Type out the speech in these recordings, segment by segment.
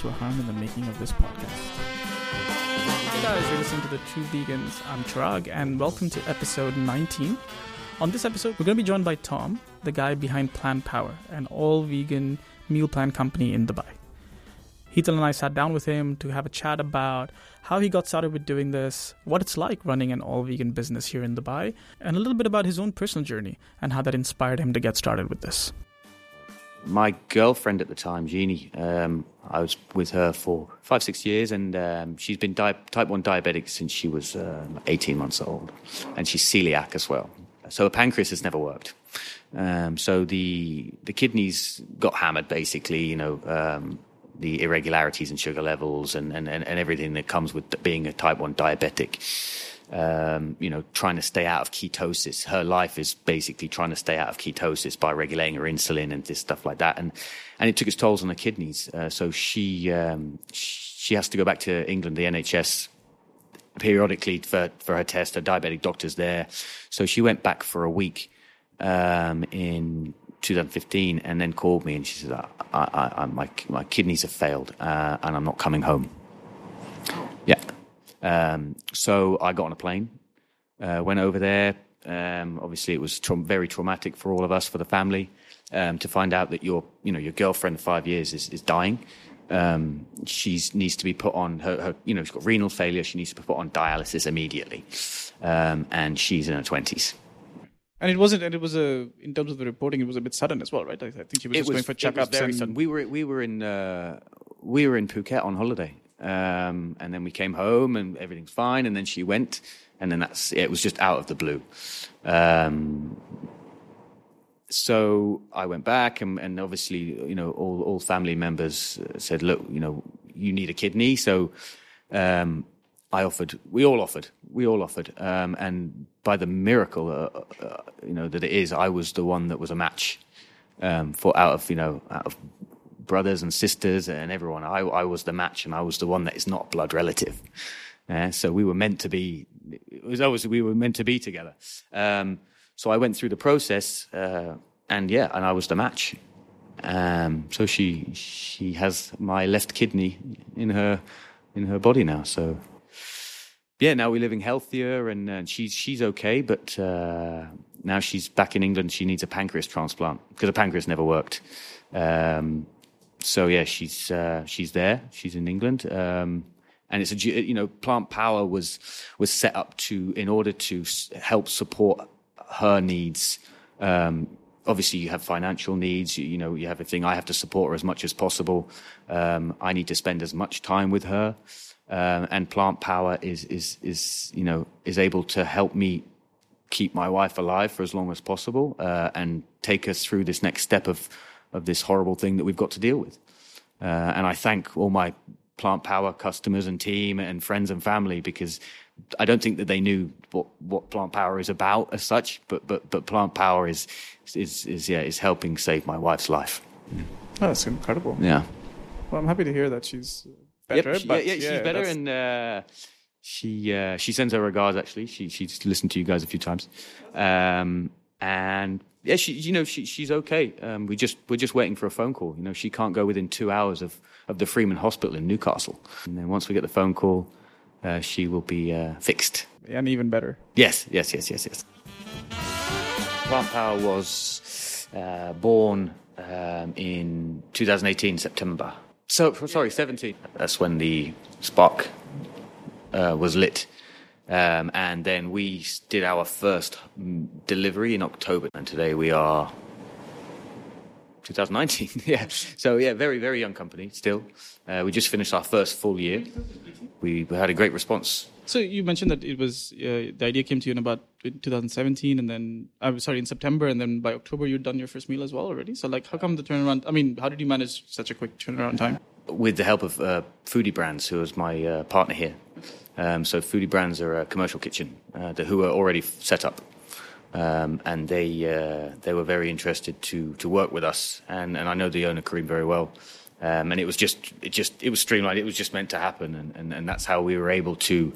animals were harmed in the making of this podcast. Hey guys, you're listening to the Two Vegans. I'm Chirag, and welcome to episode 19. On this episode, we're going to be joined by Tom, the guy behind Plant Power, an all vegan meal plan company in Dubai. Heathel and I sat down with him to have a chat about how he got started with doing this, what it's like running an all vegan business here in Dubai, and a little bit about his own personal journey and how that inspired him to get started with this. My girlfriend at the time, Jeannie, um, I was with her for five, six years, and um, she's been di- type 1 diabetic since she was uh, 18 months old. And she's celiac as well. So her pancreas has never worked. Um, so the the kidneys got hammered, basically, you know, um, the irregularities in sugar levels and, and, and, everything that comes with being a type 1 diabetic. Um, you know, trying to stay out of ketosis. Her life is basically trying to stay out of ketosis by regulating her insulin and this stuff like that. And, and it took its tolls on her kidneys. Uh, so she, um, she has to go back to England, the NHS, periodically for, for her test. Her diabetic doctor's there. So she went back for a week, um, in 2015 and then called me and she said, I, I, I, my, my kidneys have failed uh, and I'm not coming home. Um, so I got on a plane, uh, went over there. Um, obviously, it was tra- very traumatic for all of us, for the family, um, to find out that your, you know, your girlfriend of five years is, is dying. Um, she needs to be put on her, her, you know, she's got renal failure. She needs to be put on dialysis immediately. Um, and she's in her twenties. And it wasn't, and it was a, in terms of the reporting, it was a bit sudden as well, right? I think she was it just was, going for checkups. very and... We were, we were in, uh, we were in Phuket on holiday. Um, and then we came home and everything's fine. And then she went and then that's, it was just out of the blue. Um, so I went back and, and obviously, you know, all, all family members said, look, you know, you need a kidney. So, um, I offered, we all offered, we all offered. Um, and by the miracle, uh, uh, you know, that it is, I was the one that was a match, um, for out of, you know, out of brothers and sisters and everyone. I, I was the match and I was the one that is not blood relative. Uh, so we were meant to be, it was always, we were meant to be together. Um, so I went through the process, uh, and yeah, and I was the match. Um, so she, she has my left kidney in her, in her body now. So yeah, now we're living healthier, and, and she's she's okay. But uh, now she's back in England. She needs a pancreas transplant because her pancreas never worked. Um, so yeah, she's uh, she's there. She's in England, um, and it's a you know Plant Power was was set up to in order to help support her needs. Um, obviously, you have financial needs. You, you, know, you have a thing. I have to support her as much as possible. Um, I need to spend as much time with her um, and plant power is is is you know is able to help me keep my wife alive for as long as possible uh, and take us through this next step of of this horrible thing that we've got to deal with. Uh, and I thank all my plant power customers and team and friends and family because I don't think that they knew what, what plant power is about as such, but but but plant power is is is yeah is helping save my wife's life. Oh, that's incredible. Yeah. Well, I'm happy to hear that she's better. Yep, she, but yeah, yeah, she's better, and uh, she uh, she sends her regards. Actually, she she's listened to you guys a few times, um, and yeah, she you know she she's okay. Um, we just we're just waiting for a phone call. You know, she can't go within two hours of of the Freeman Hospital in Newcastle, and then once we get the phone call, uh, she will be uh, fixed and even better. Yes, yes, yes, yes, yes. Plant Power was uh, born um, in 2018 September. So sorry, seventeen. That's when the spark uh, was lit, um, and then we did our first delivery in October, and today we are 2019. yeah. So yeah, very very young company still. Uh, we just finished our first full year. We, we had a great response so you mentioned that it was uh, the idea came to you in about 2017, and then I'm sorry in September, and then by October you'd done your first meal as well already. So like, how come the turnaround? I mean, how did you manage such a quick turnaround time? With the help of uh, Foodie Brands, who was my uh, partner here. Um, so Foodie Brands are a commercial kitchen uh, who are already set up. Um, and they uh, they were very interested to to work with us, and, and I know the owner Kareem very well, um, and it was just it just it was streamlined. It was just meant to happen, and, and, and that's how we were able to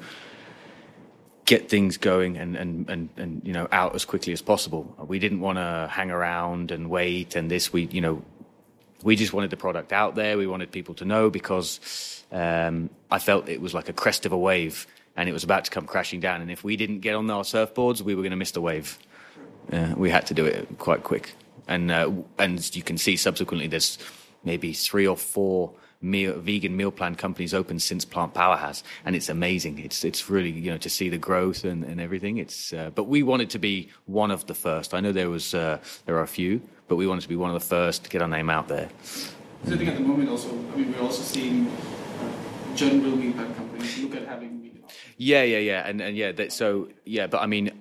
get things going and, and, and, and, you know, out as quickly as possible. We didn't want to hang around and wait and this, we, you know, we just wanted the product out there. We wanted people to know because um, I felt it was like a crest of a wave and it was about to come crashing down. And if we didn't get on our surfboards, we were going to miss the wave. Uh, we had to do it quite quick. And, uh, and you can see subsequently there's maybe three or four meal, vegan meal plan companies open since Plant Power has, and it's amazing. It's it's really you know to see the growth and, and everything. It's uh, but we wanted to be one of the first. I know there was uh, there are a few, but we wanted to be one of the first to get our name out there. So I think at the moment also, I mean, we're also seeing uh, general meal plan companies look at having. Yeah, yeah, yeah, and and yeah. That, so yeah, but I mean,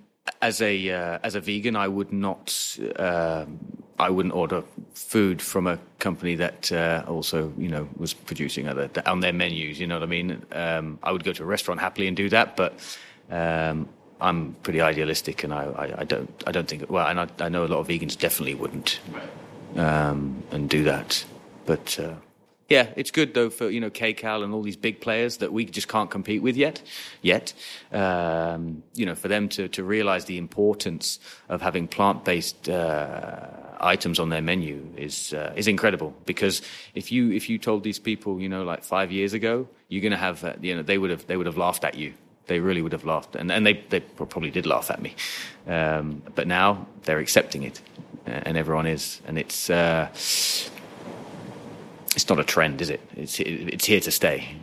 as a uh, as a vegan, I would not. Um, I wouldn't order food from a company that uh, also, you know, was producing other on their menus. You know what I mean? Um, I would go to a restaurant happily and do that, but um, I'm pretty idealistic, and I, I, I, don't, I don't think. Well, and I, I, know a lot of vegans definitely wouldn't um, and do that, but. Uh, yeah, it's good though for you know KCAL and all these big players that we just can't compete with yet. Yet, um, you know, for them to to realize the importance of having plant based uh, items on their menu is uh, is incredible. Because if you if you told these people, you know, like five years ago, you're going to have, uh, you know, they would have they would have laughed at you. They really would have laughed, and and they they probably did laugh at me. Um, but now they're accepting it, and everyone is, and it's uh, it's not a trend, is it? It's it's here to stay.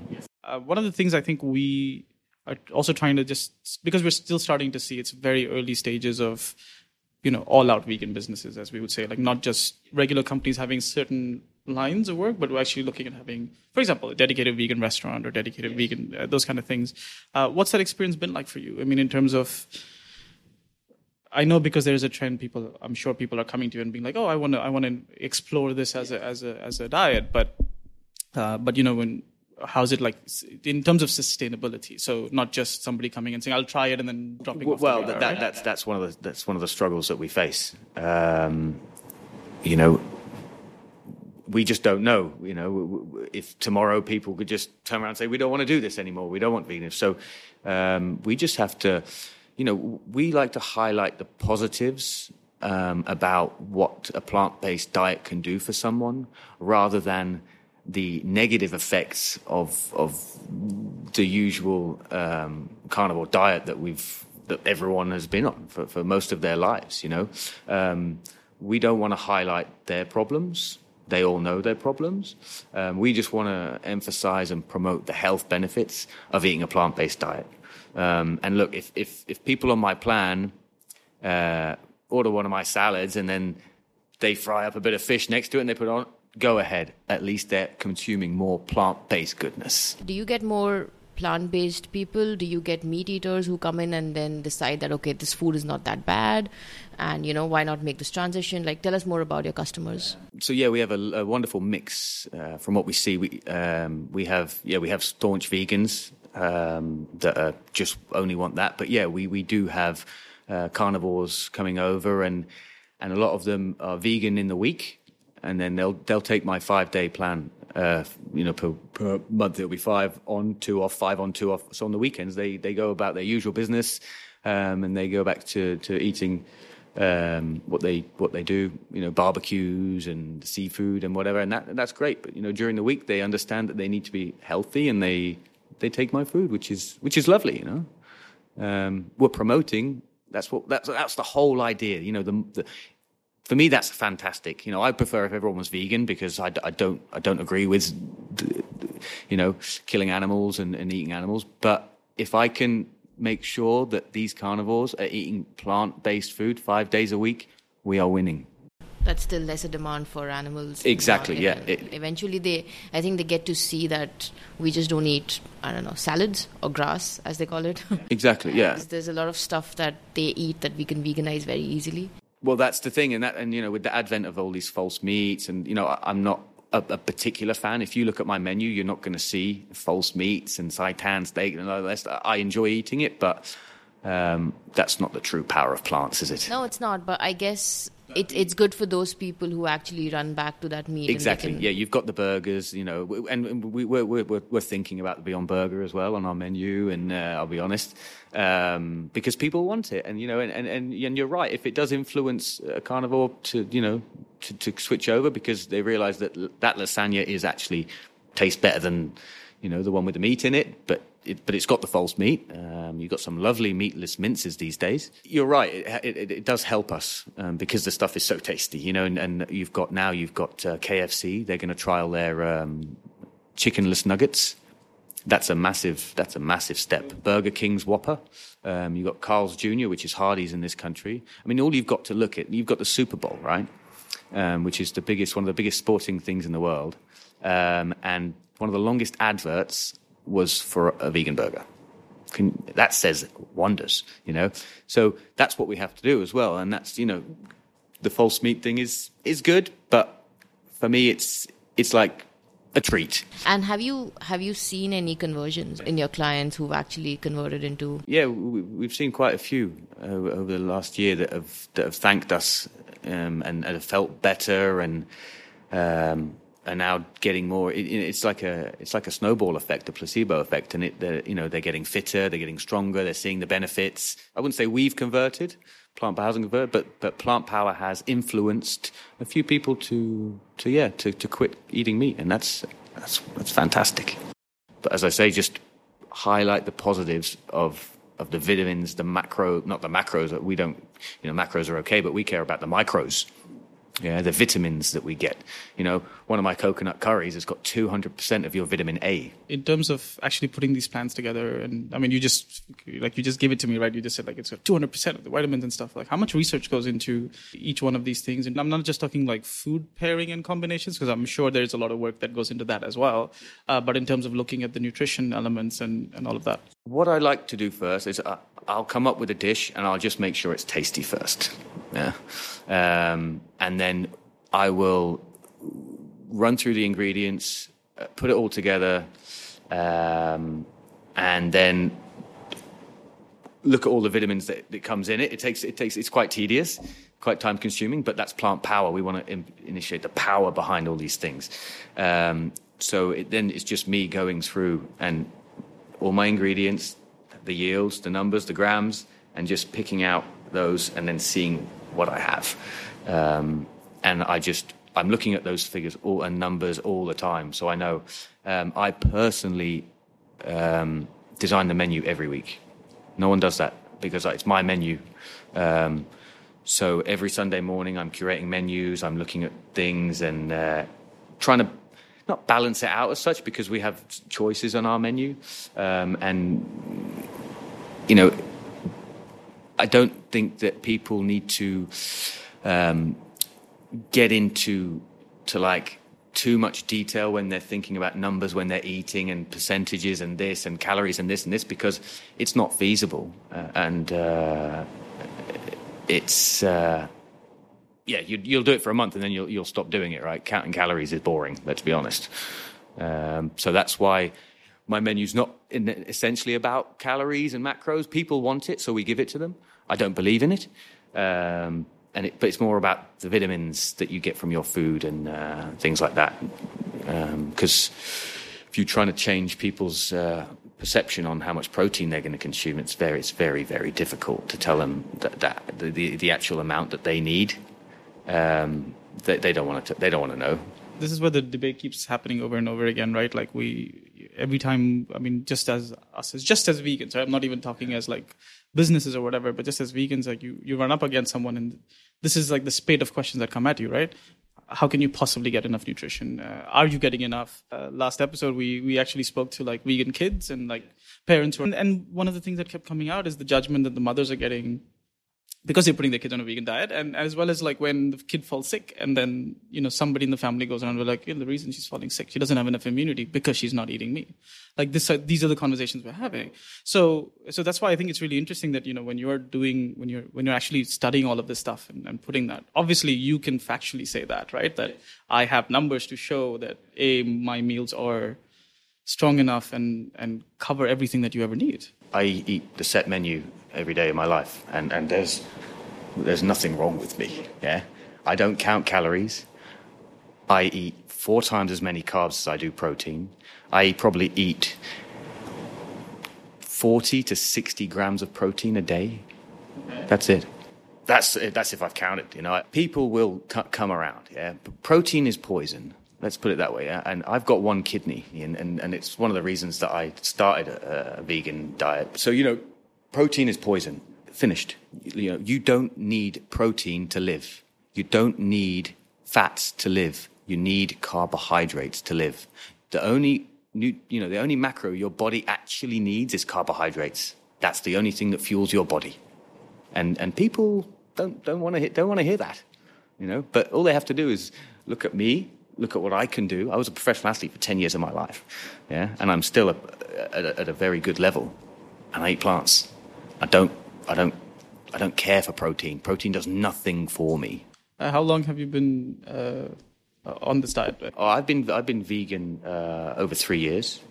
Uh, one of the things I think we are also trying to just because we're still starting to see it's very early stages of you know all out vegan businesses as we would say like not just regular companies having certain lines of work but we're actually looking at having for example a dedicated vegan restaurant or dedicated vegan uh, those kind of things uh, what's that experience been like for you i mean in terms of I know because there is a trend. People, I'm sure, people are coming to you and being like, "Oh, I want to, I want to explore this as a as a as a diet." But, uh, but you know, when how's it like in terms of sustainability? So not just somebody coming and saying, "I'll try it," and then dropping. Well, well radar, that, right? that's that's one of the that's one of the struggles that we face. Um, you know, we just don't know. You know, if tomorrow people could just turn around and say, "We don't want to do this anymore. We don't want vegan." So um, we just have to you know, we like to highlight the positives um, about what a plant based diet can do for someone rather than the negative effects of of the usual um, carnivore diet that we've that everyone has been on for, for most of their lives. You know, um, we don't want to highlight their problems. They all know their problems. Um, we just want to emphasize and promote the health benefits of eating a plant based diet. Um, and look, if, if, if people on my plan uh, order one of my salads and then they fry up a bit of fish next to it and they put on, go ahead. At least they're consuming more plant based goodness. Do you get more plant based people? Do you get meat eaters who come in and then decide that, okay, this food is not that bad? And, you know, why not make this transition? Like, tell us more about your customers. So, yeah, we have a, a wonderful mix uh, from what we see. We, um, we have, yeah, we have staunch vegans um, that just only want that. But yeah, we, we do have uh, carnivores coming over, and and a lot of them are vegan in the week, and then they'll they'll take my five day plan. Uh, you know, per, per month it'll be five on, two off, five on, two off. So on the weekends they they go about their usual business, um, and they go back to to eating um, what they what they do, you know, barbecues and seafood and whatever, and that that's great. But you know, during the week they understand that they need to be healthy and they they take my food, which is which is lovely. You know, um, we're promoting. That's what that's that's the whole idea. You know, the, the for me that's fantastic. You know, I prefer if everyone was vegan because I, I don't I don't agree with you know killing animals and, and eating animals. But if I can make sure that these carnivores are eating plant based food five days a week, we are winning that's still lesser demand for animals. Exactly. Yeah. It, eventually, they I think they get to see that we just don't eat I don't know salads or grass as they call it. Exactly. Yeah. There's a lot of stuff that they eat that we can veganize very easily. Well, that's the thing, and that and you know with the advent of all these false meats, and you know I, I'm not a, a, particular fan. If you look at my menu, you're not going to see false meats and seitan steak and all the rest. I enjoy eating it, but um, that's not the true power of plants, is it? No, it's not. But I guess it, it's good for those people who actually run back to that meat. Exactly. Can... Yeah, you've got the burgers, you know, and we, we're, we're, we're thinking about the Beyond Burger as well on our menu. And uh, I'll be honest, um, because people want it, and you know, and, and, and you're right. If it does influence a carnivore to, you know, to, to switch over because they realize that that lasagna is actually tastes better than you know the one with the meat in it, but it, but it's got the false meat. Um, you've got some lovely meatless minces these days. You're right; it, it, it does help us um, because the stuff is so tasty, you know. And, and you've got now you've got uh, KFC; they're going to trial their um, chickenless nuggets. That's a massive. That's a massive step. Burger King's Whopper. Um, you've got Carl's Jr., which is Hardee's in this country. I mean, all you've got to look at, you've got the Super Bowl, right? Um, which is the biggest, one of the biggest sporting things in the world. Um, and one of the longest adverts was for a vegan burger. Can, that says wonders, you know. So that's what we have to do as well. And that's, you know, the false meat thing is is good, but for me, it's it's like a treat. And have you have you seen any conversions in your clients who've actually converted into? Yeah, we, we've seen quite a few uh, over the last year that have that have thanked us um, and, and have felt better and um, are now getting more. It, it's like a it's like a snowball effect, a placebo effect, and it you know they're getting fitter, they're getting stronger, they're seeing the benefits. I wouldn't say we've converted. Plant Power hasn't converted, but but Plant Power has influenced a few people to to yeah to, to quit eating meat, and that's that's that's fantastic. But as I say, just highlight the positives of of the vitamins, the macro, not the macros. We don't, you know, macros are okay, but we care about the micros. Yeah, the vitamins that we get. You know, one of my coconut curries has got 200% of your vitamin A. in terms of actually putting these plans together and i mean you just like you just gave it to me right? You just said like it's got 200% of the vitamins and stuff. Like how much research goes into each one of these things? And i'm not just talking like food pairing and combinations because i'm sure there's a lot of work that goes into that as well. Uh, but in terms of looking at the nutrition elements and, and all of that. What I like to do first is uh, I'll come up with a dish and I'll just make sure it's tasty first. Yeah. Um, and then I will run through the ingredients, uh, put it all together, um, and then look at all the vitamins that, that comes in it. It takes it takes it's quite tedious, quite time consuming, but that's plant power. We want to in, initiate the power behind all these things. Um, so it, then it's just me going through and all my ingredients, the yields, the numbers, the grams, and just picking out those and then seeing what I have. Um, and I just I'm looking at those figures all, and numbers all the time, so I know. Um, I personally um, design the menu every week. No one does that because it's my menu. Um, so every Sunday morning, I'm curating menus. I'm looking at things and uh, trying to not balance it out as such because we have choices on our menu, um, and you know, I don't think that people need to um, get into to like too much detail when they're thinking about numbers when they're eating and percentages and this and calories and this and this because it's not feasible. Uh, and uh, it's uh, yeah you, you'll do it for a month and then you'll you'll stop doing it right? Counting calories is boring let's be honest. Um, so that's why my menu's not essentially about calories and macros people want it so we give it to them I don't believe in it um, and it, but it's more about the vitamins that you get from your food and uh, things like that. Because if you're trying to change people's uh, perception on how much protein they're going to consume, it's very, it's very, very difficult to tell them that, that the, the, the actual amount that they need. Um, they, they don't want to. They don't want to know. this is where the debate keeps happening over and over again, right? Like we every time, I mean, just as us, as just as vegans, right? I'm not even talking as like businesses or whatever, but just as vegans, like you you run up against someone, and this is like the spate of questions that come at you, right? How can you possibly get enough nutrition? Uh, are you getting enough? Uh, last episode, we we actually spoke to like vegan kids and like parents, who are, and, and one of the things that kept coming out is the judgment that the mothers are getting because they're putting their kids on a vegan diet and as well as like when the kid falls sick and then you know somebody in the family goes around with like yeah, the reason she's falling sick she doesn't have enough immunity because she's not eating meat. Like this uh, these are the conversations we're having. So so that's why i think it's really interesting that you know when you're doing when you're when you're actually studying all of this stuff and, and putting that obviously you can factually say that right? That i have numbers to show that a my meals are strong enough and and cover everything that you ever need I eat the set menu every day of my life, and, and there's there's nothing wrong with me. Yeah, I don't count calories. I eat four times as many carbs as I do protein. I probably eat forty to sixty grams of protein a day. That's it. that's that's if I've counted. You know, people will c- come around. Yeah, but protein is poison. Let's put it that way. And I've got one kidney, and, and, and it's one of the reasons that I started a, a vegan diet. So you know, protein is poison. Finished. You know, you don't need protein to live. You don't need fats to live. You need carbohydrates to live. The only you know, the only macro your body actually needs is carbohydrates. That's the only thing that fuels your body. And and people don't don't want to don't want to hear that. You know, but all they have to do is look at me, look at what I can do. I was a professional athlete for 10 years of my life. Yeah, and I'm still a, at, a, at a very good level. And I eat plants. I don't I don't I don't care for protein. Protein does nothing for me. Uh, how long have you been uh, on this diet? Oh, I've been I've been vegan uh, over three years.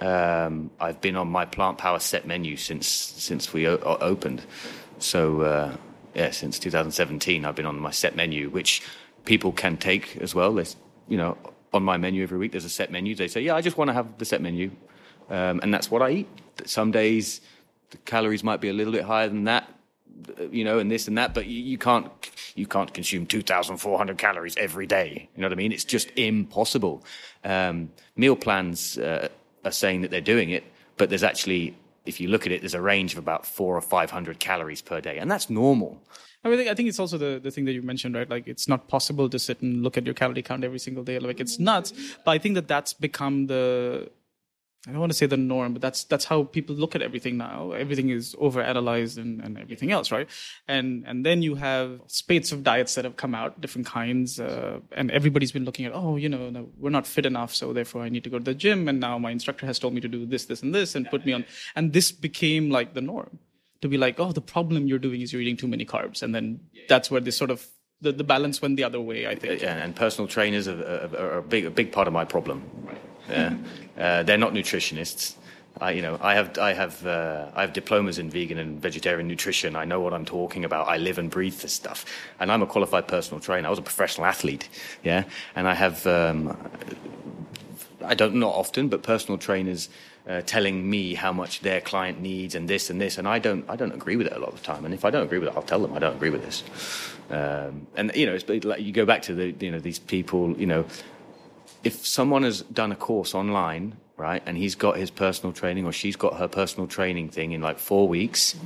Um, I've been on my plant power set menu since since we o- opened. So uh, yeah, since 2017, I've been on my set menu, which people can take as well. There's you know on my menu every week. There's a set menu. They say, yeah, I just want to have the set menu, um, and that's what I eat. Some days the calories might be a little bit higher than that you know, and this and that, but you, you can't you can't consume two thousand four hundred calories every day. You know what I mean? It's just impossible. Um, meal plans uh, are saying that they're doing it, but there's actually, if you look at it, there's a range of about four or five hundred calories per day, and that's normal. I mean, I think it's also the, the thing that you mentioned, right? Like, it's not possible to sit and look at your calorie count every single day. Like, it's nuts. But I think that that's become the I don't want to say the norm, but that's that's how people look at everything now. Everything is over analyzed and, and everything else, right? And and then you have spades of diets that have come out, different kinds, uh, and everybody's been looking at, oh, you know, no, we're not fit enough, so therefore I need to go to the gym, and now my instructor has told me to do this, this, and this, and put me on, and this became like the norm to be like, oh, the problem you're doing is you're eating too many carbs, and then that's where this sort of the, the balance went the other way. I think. Yeah, and personal trainers are, are, are a big a big part of my problem. Yeah. Uh, they're not nutritionists. I, you know, I have, I have, uh, I have diplomas in vegan and vegetarian nutrition. I know what I'm talking about. I live and breathe this stuff, and I'm a qualified personal trainer. I was a professional athlete, yeah, and I have, um, I don't not often, but personal trainers uh, telling me how much their client needs and this and this, and I don't, I don't agree with it a lot of the time. And if I don't agree with it, I'll tell them I don't agree with this. Um, and you know, it's like you go back to the, you know, these people, you know, if someone has done a course online, right, and he's got his personal training or she's got her personal training thing in like four weeks,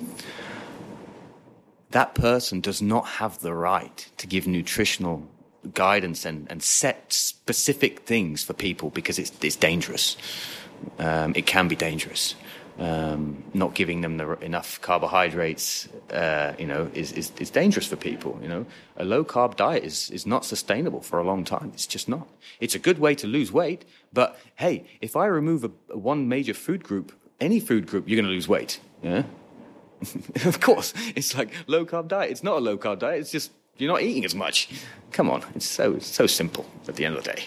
that person does not have the right to give nutritional guidance and, and set specific things for people because it's, it's dangerous. Um, it can be dangerous um, not giving them the, enough carbohydrates, uh, you know, is, is, is dangerous for people. You know, a low carb diet is, is not sustainable for a long time. It's just not. It's a good way to lose weight, but hey, if I remove a, a one major food group, any food group, you're going to lose weight. Yeah, of course. It's like low carb diet. It's not a low carb diet. It's just you're not eating as much. Come on, it's so so simple. At the end of the day,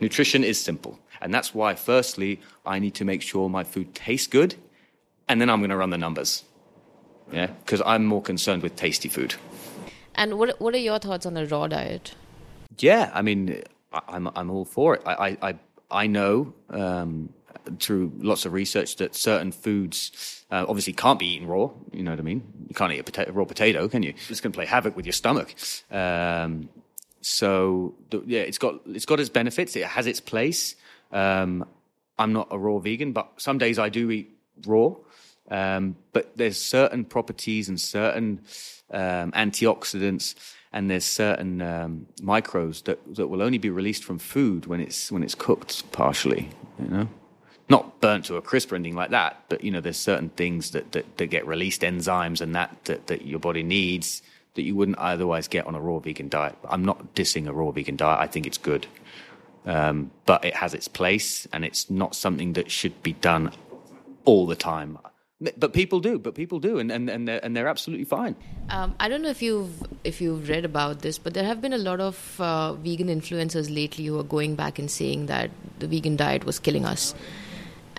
nutrition is simple, and that's why. Firstly, I need to make sure my food tastes good and then I'm going to run the numbers. Yeah, because I'm more concerned with tasty food. And what what are your thoughts on a raw diet? Yeah, I mean, I'm I'm all for it. I I I know um, through lots of research that certain foods uh, obviously can't be eaten raw. You know what I mean? You can't eat a potato, raw potato, can you? It's going to play havoc with your stomach. Um, so the, yeah, it's got it's got its benefits. It has its place. Um, I'm not a raw vegan, but some days I do eat raw. Um, but there's certain properties and certain um, antioxidants, and there's certain um, microbes that that will only be released from food when it's when it's cooked partially. You know, not burnt to a crisp or anything like that, but you know, there's certain things that that, that get released, enzymes and that, that that your body needs that you wouldn't otherwise get on a raw vegan diet. I'm not dissing a raw vegan diet. I think it's good. Um, but it has its place, and it's not something that should be done all the time. But people do. But people do, and and and they're, and they're absolutely fine. Um, I don't know if you've if you've read about this, but there have been a lot of uh, vegan influencers lately who are going back and saying that the vegan diet was killing us,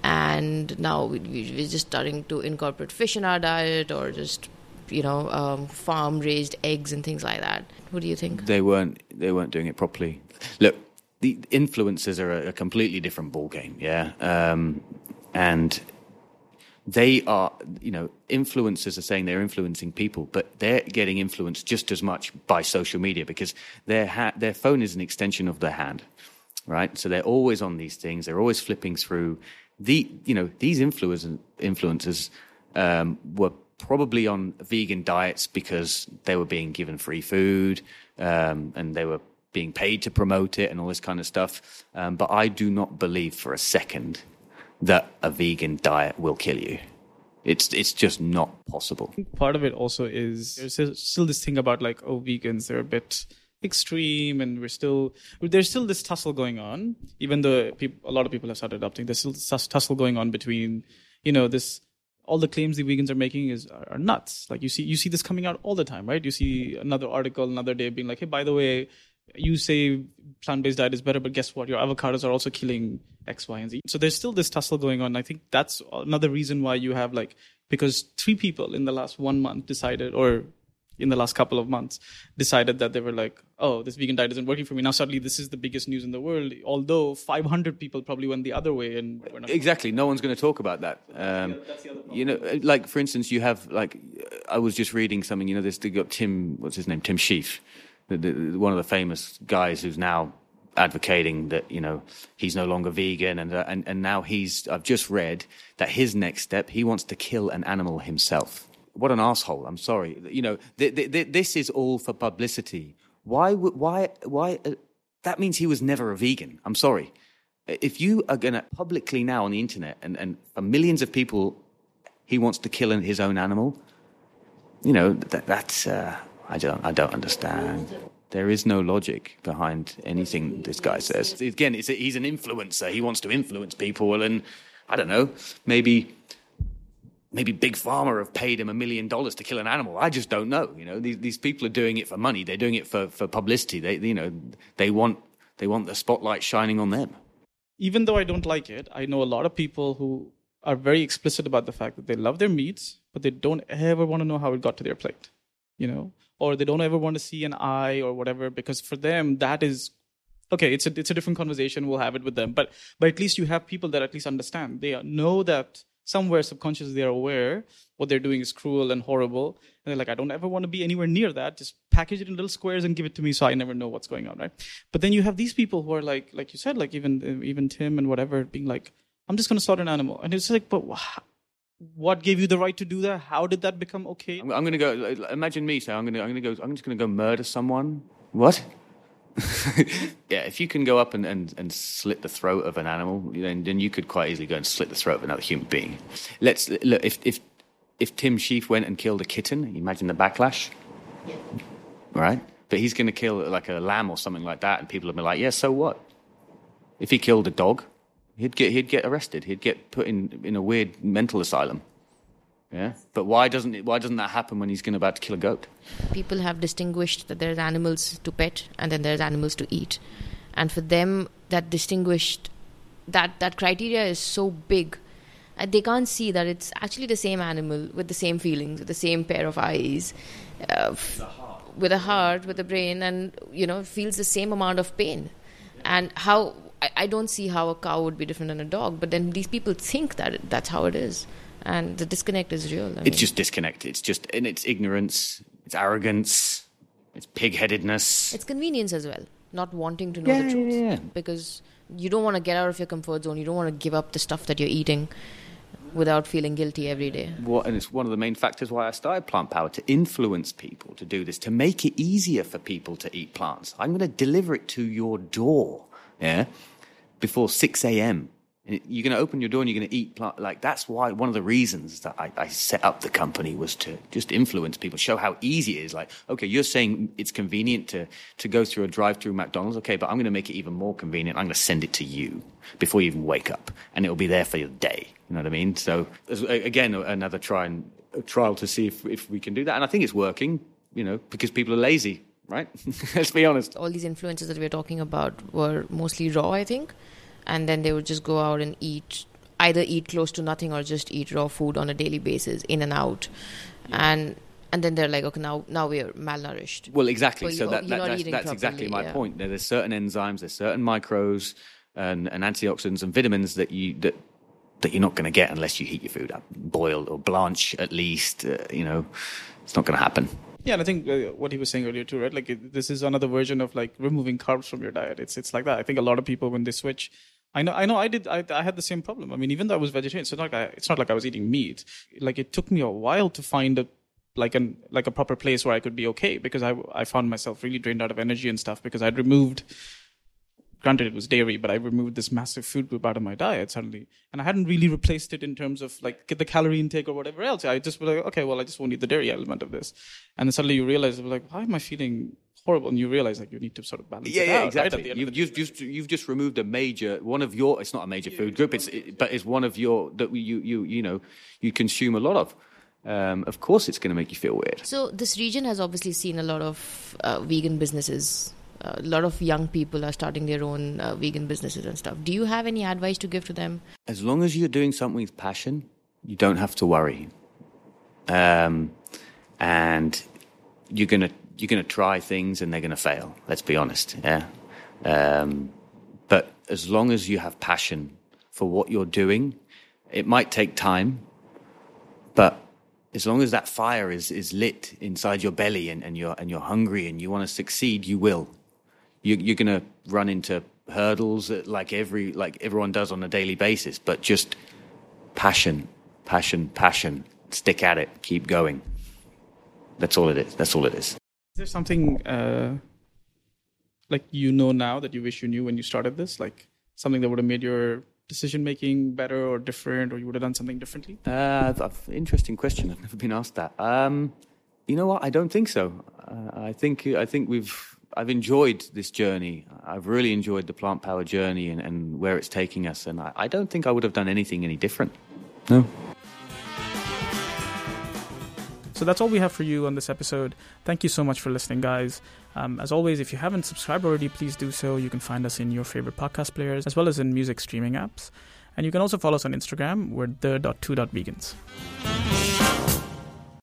and now we, we're just starting to incorporate fish in our diet or just you know um, farm raised eggs and things like that. What do you think? They weren't they weren't doing it properly. Look, the influencers are a, a completely different ball game. Yeah, um, and they are, you know, influencers are saying they're influencing people, but they're getting influenced just as much by social media because their ha- their phone is an extension of their hand, right? So they're always on these things. They're always flipping through. The you know these influencers influencers um, were probably on vegan diets because they were being given free food um, and they were being paid to promote it and all this kind of stuff. Um, but I do not believe for a second that a vegan diet will kill you. It's it's just not possible. Part of it also is there's still this thing about like oh vegans they're a bit extreme and we're still there's still this tussle going on even though people, a lot of people have started adopting there's still this tussle going on between you know this all the claims the vegans are making is are, nuts like you see you see this coming out all the time right you see another article another day being like hey by the way you say plant-based diet is better but guess what your avocados are also killing x y and z. So there's still this tussle going on. I think that's another reason why you have like because three people in the last one month decided or in the last couple of months decided that they were like oh this vegan diet isn't working for me. Now suddenly this is the biggest news in the world although 500 people probably went the other way and exactly. No one's going to talk about that. Um, you know like for instance you have like i was just reading something you know this they got tim what's his name? Tim Shieff the, the, one of the famous guys who's now advocating that you know he's no longer vegan and uh, and and now he's I've just read that his next step he wants to kill an animal himself. What an asshole! I'm sorry. You know th- th- th- this is all for publicity. Why why why? Uh, that means he was never a vegan. I'm sorry. If you are going to publicly now on the internet and, and for millions of people, he wants to kill his own animal. You know that, that's uh, I don't I don't understand. There is no logic behind anything this guy says. Again, a, he's an influencer. He wants to influence people, and I don't know, maybe maybe big pharma have paid him a million dollars to kill an animal. I just don't know. You know, these, these people are doing it for money. They're doing it for, for publicity. They, you know, they want, they want the spotlight shining on them. Even though I don't like it, I know a lot of people who are very explicit about the fact that they love their meats, but they don't ever want to know how it got to their plate. You know, or they don't ever want to see an eye or whatever because for them that is okay it's a it's a different conversation. We'll have it with them. But but at least you have people that at least understand. They know that somewhere subconsciously they're aware what they're doing is cruel and horrible. And they're like i don't ever want to be anywhere near that. Just package it in little squares and give it to me so i never know what's going on right? But then you have these people who are like like you said like even even tim and whatever being like i'm just going to slaughter an animal. And it's like but what gave you the right to do that? How did that become okay? I'm, I'm going to go. Imagine me saying, "I'm going to, I'm going to go. I'm just going to go murder someone." What? yeah, if you can go up and, and, and slit the throat of an animal, then then you could quite easily go and slit the throat of another human being. Let's look. If if if Tim Shieff went and killed a kitten, imagine the backlash. Yeah. Right, but he's going to kill like a lamb or something like that, and people will be like, "Yeah, so what?" If he killed a dog, He'd get he'd get arrested. He'd get put in in a weird mental asylum. Yeah, but why doesn't it, why doesn't that happen when he's going about to kill a goat? People have distinguished that there's animals to pet and then there's animals to eat, and for them that distinguished that that criteria is so big and they can't see that it's actually the same animal with the same feelings, with the same pair of eyes, uh, with a heart, with a brain, and you know feels the same amount of pain. And how I, I don't see how a cow would be different than a dog, but then these people think that it, that's how it is, and the disconnect is real. I it's mean. just disconnect. It's just in its ignorance, it's arrogance, it's pig-headedness. It's convenience as well, not wanting to know yeah, the truth yeah, yeah. because you don't want to get out of your comfort zone. You don't want to give up the stuff that you're eating without feeling guilty every day. What, and it's one of the main factors why I started Plant Power to influence people to do this, to make it easier for people to eat plants. I'm going to deliver it to your door. Yeah before 6 a.m. You're going to open your door and you're going to eat. Like that's why one of the reasons that I, I, set up the company was to just influence people, show how easy it is. Like, okay, you're saying it's convenient to to go through a drive-through McDonald's. Okay, but I'm going to make it even more convenient. I'm going to send it to you before you even wake up, and it'll be there for your day. You know what I mean? So again, another try and trial to see if if we can do that, and I think it's working. You know, because people are lazy right? Let's be honest. All these influences that we are talking about were mostly raw, I think, and then they would just go out and eat either eat close to nothing or just eat raw food on a daily basis, in and out, yeah. and and then they're like, okay, now now we are malnourished. Well, exactly. so that, that that's, that's exactly my yeah. point. There's certain enzymes, there's certain micros and, and antioxidants and vitamins that you that that you're not going to get unless you heat your food up, boiled or blanch at least. Uh, you know, it's not going to happen. Yeah, and I think uh, what he was saying earlier too, right? Like this is another version of like removing carbs from your diet. It's it's like that. I think a lot of people when they switch, I know I know I did I, I had the same problem. I mean, even though I was vegetarian, so not like I, it's not like I was eating meat. Like it took me a while to find a like an like a proper place where I could be okay because I I found myself really drained out of energy and stuff because I'd removed granted it was dairy, but I removed this massive food group out of my diet suddenly, and I hadn't really replaced it in terms of like get the calorie intake or whatever else. I just was like, okay, well, I just won't eat the dairy element of this, and then suddenly you realize, like, why am I feeling horrible? And you realize like you need to sort of balance yeah, it yeah, out. exactly. Right? You've, you've just you've just removed a major one of your. It's not a major food group. It's it, but it's one of your that you you you know you consume a lot of. Um, of course, it's going to make you feel weird. So this region has obviously seen a lot of uh, vegan businesses. Uh, a lot of young people are starting their own uh, vegan businesses and stuff. Do you have any advice to give to them? As long as you're doing something with passion, you don't have to worry. Um, and you're gonna you're gonna try things and they're gonna fail. Let's be honest. Yeah. Um, but as long as you have passion for what you're doing, it might take time, but as long as that fire is, is lit inside your belly and, and you're and you're hungry and you want to succeed, you will. You, you're going to run into hurdles like every like everyone does on a daily basis, but just passion, passion, passion. Stick at it. Keep going. That's all it is. That's all it is. Is there something uh, like you know now that you wish you knew when you started this? Like something that would have made your decision making better or different, or you would have done something differently? Uh, interesting question. I've never been asked that. Um, you know what? I don't think so. Uh, I think I think we've I've enjoyed this journey. I've really enjoyed the plant power journey and, and where it's taking us, and I, I don't think I would have done anything any different. No. So that's all we have for you on this episode. Thank you so much for listening, guys. Um, as always, if you haven't subscribed already, please do so. You can find us in your favorite podcast players as well as in music streaming apps. And you can also follow us on Instagram. We're the.2.vegans.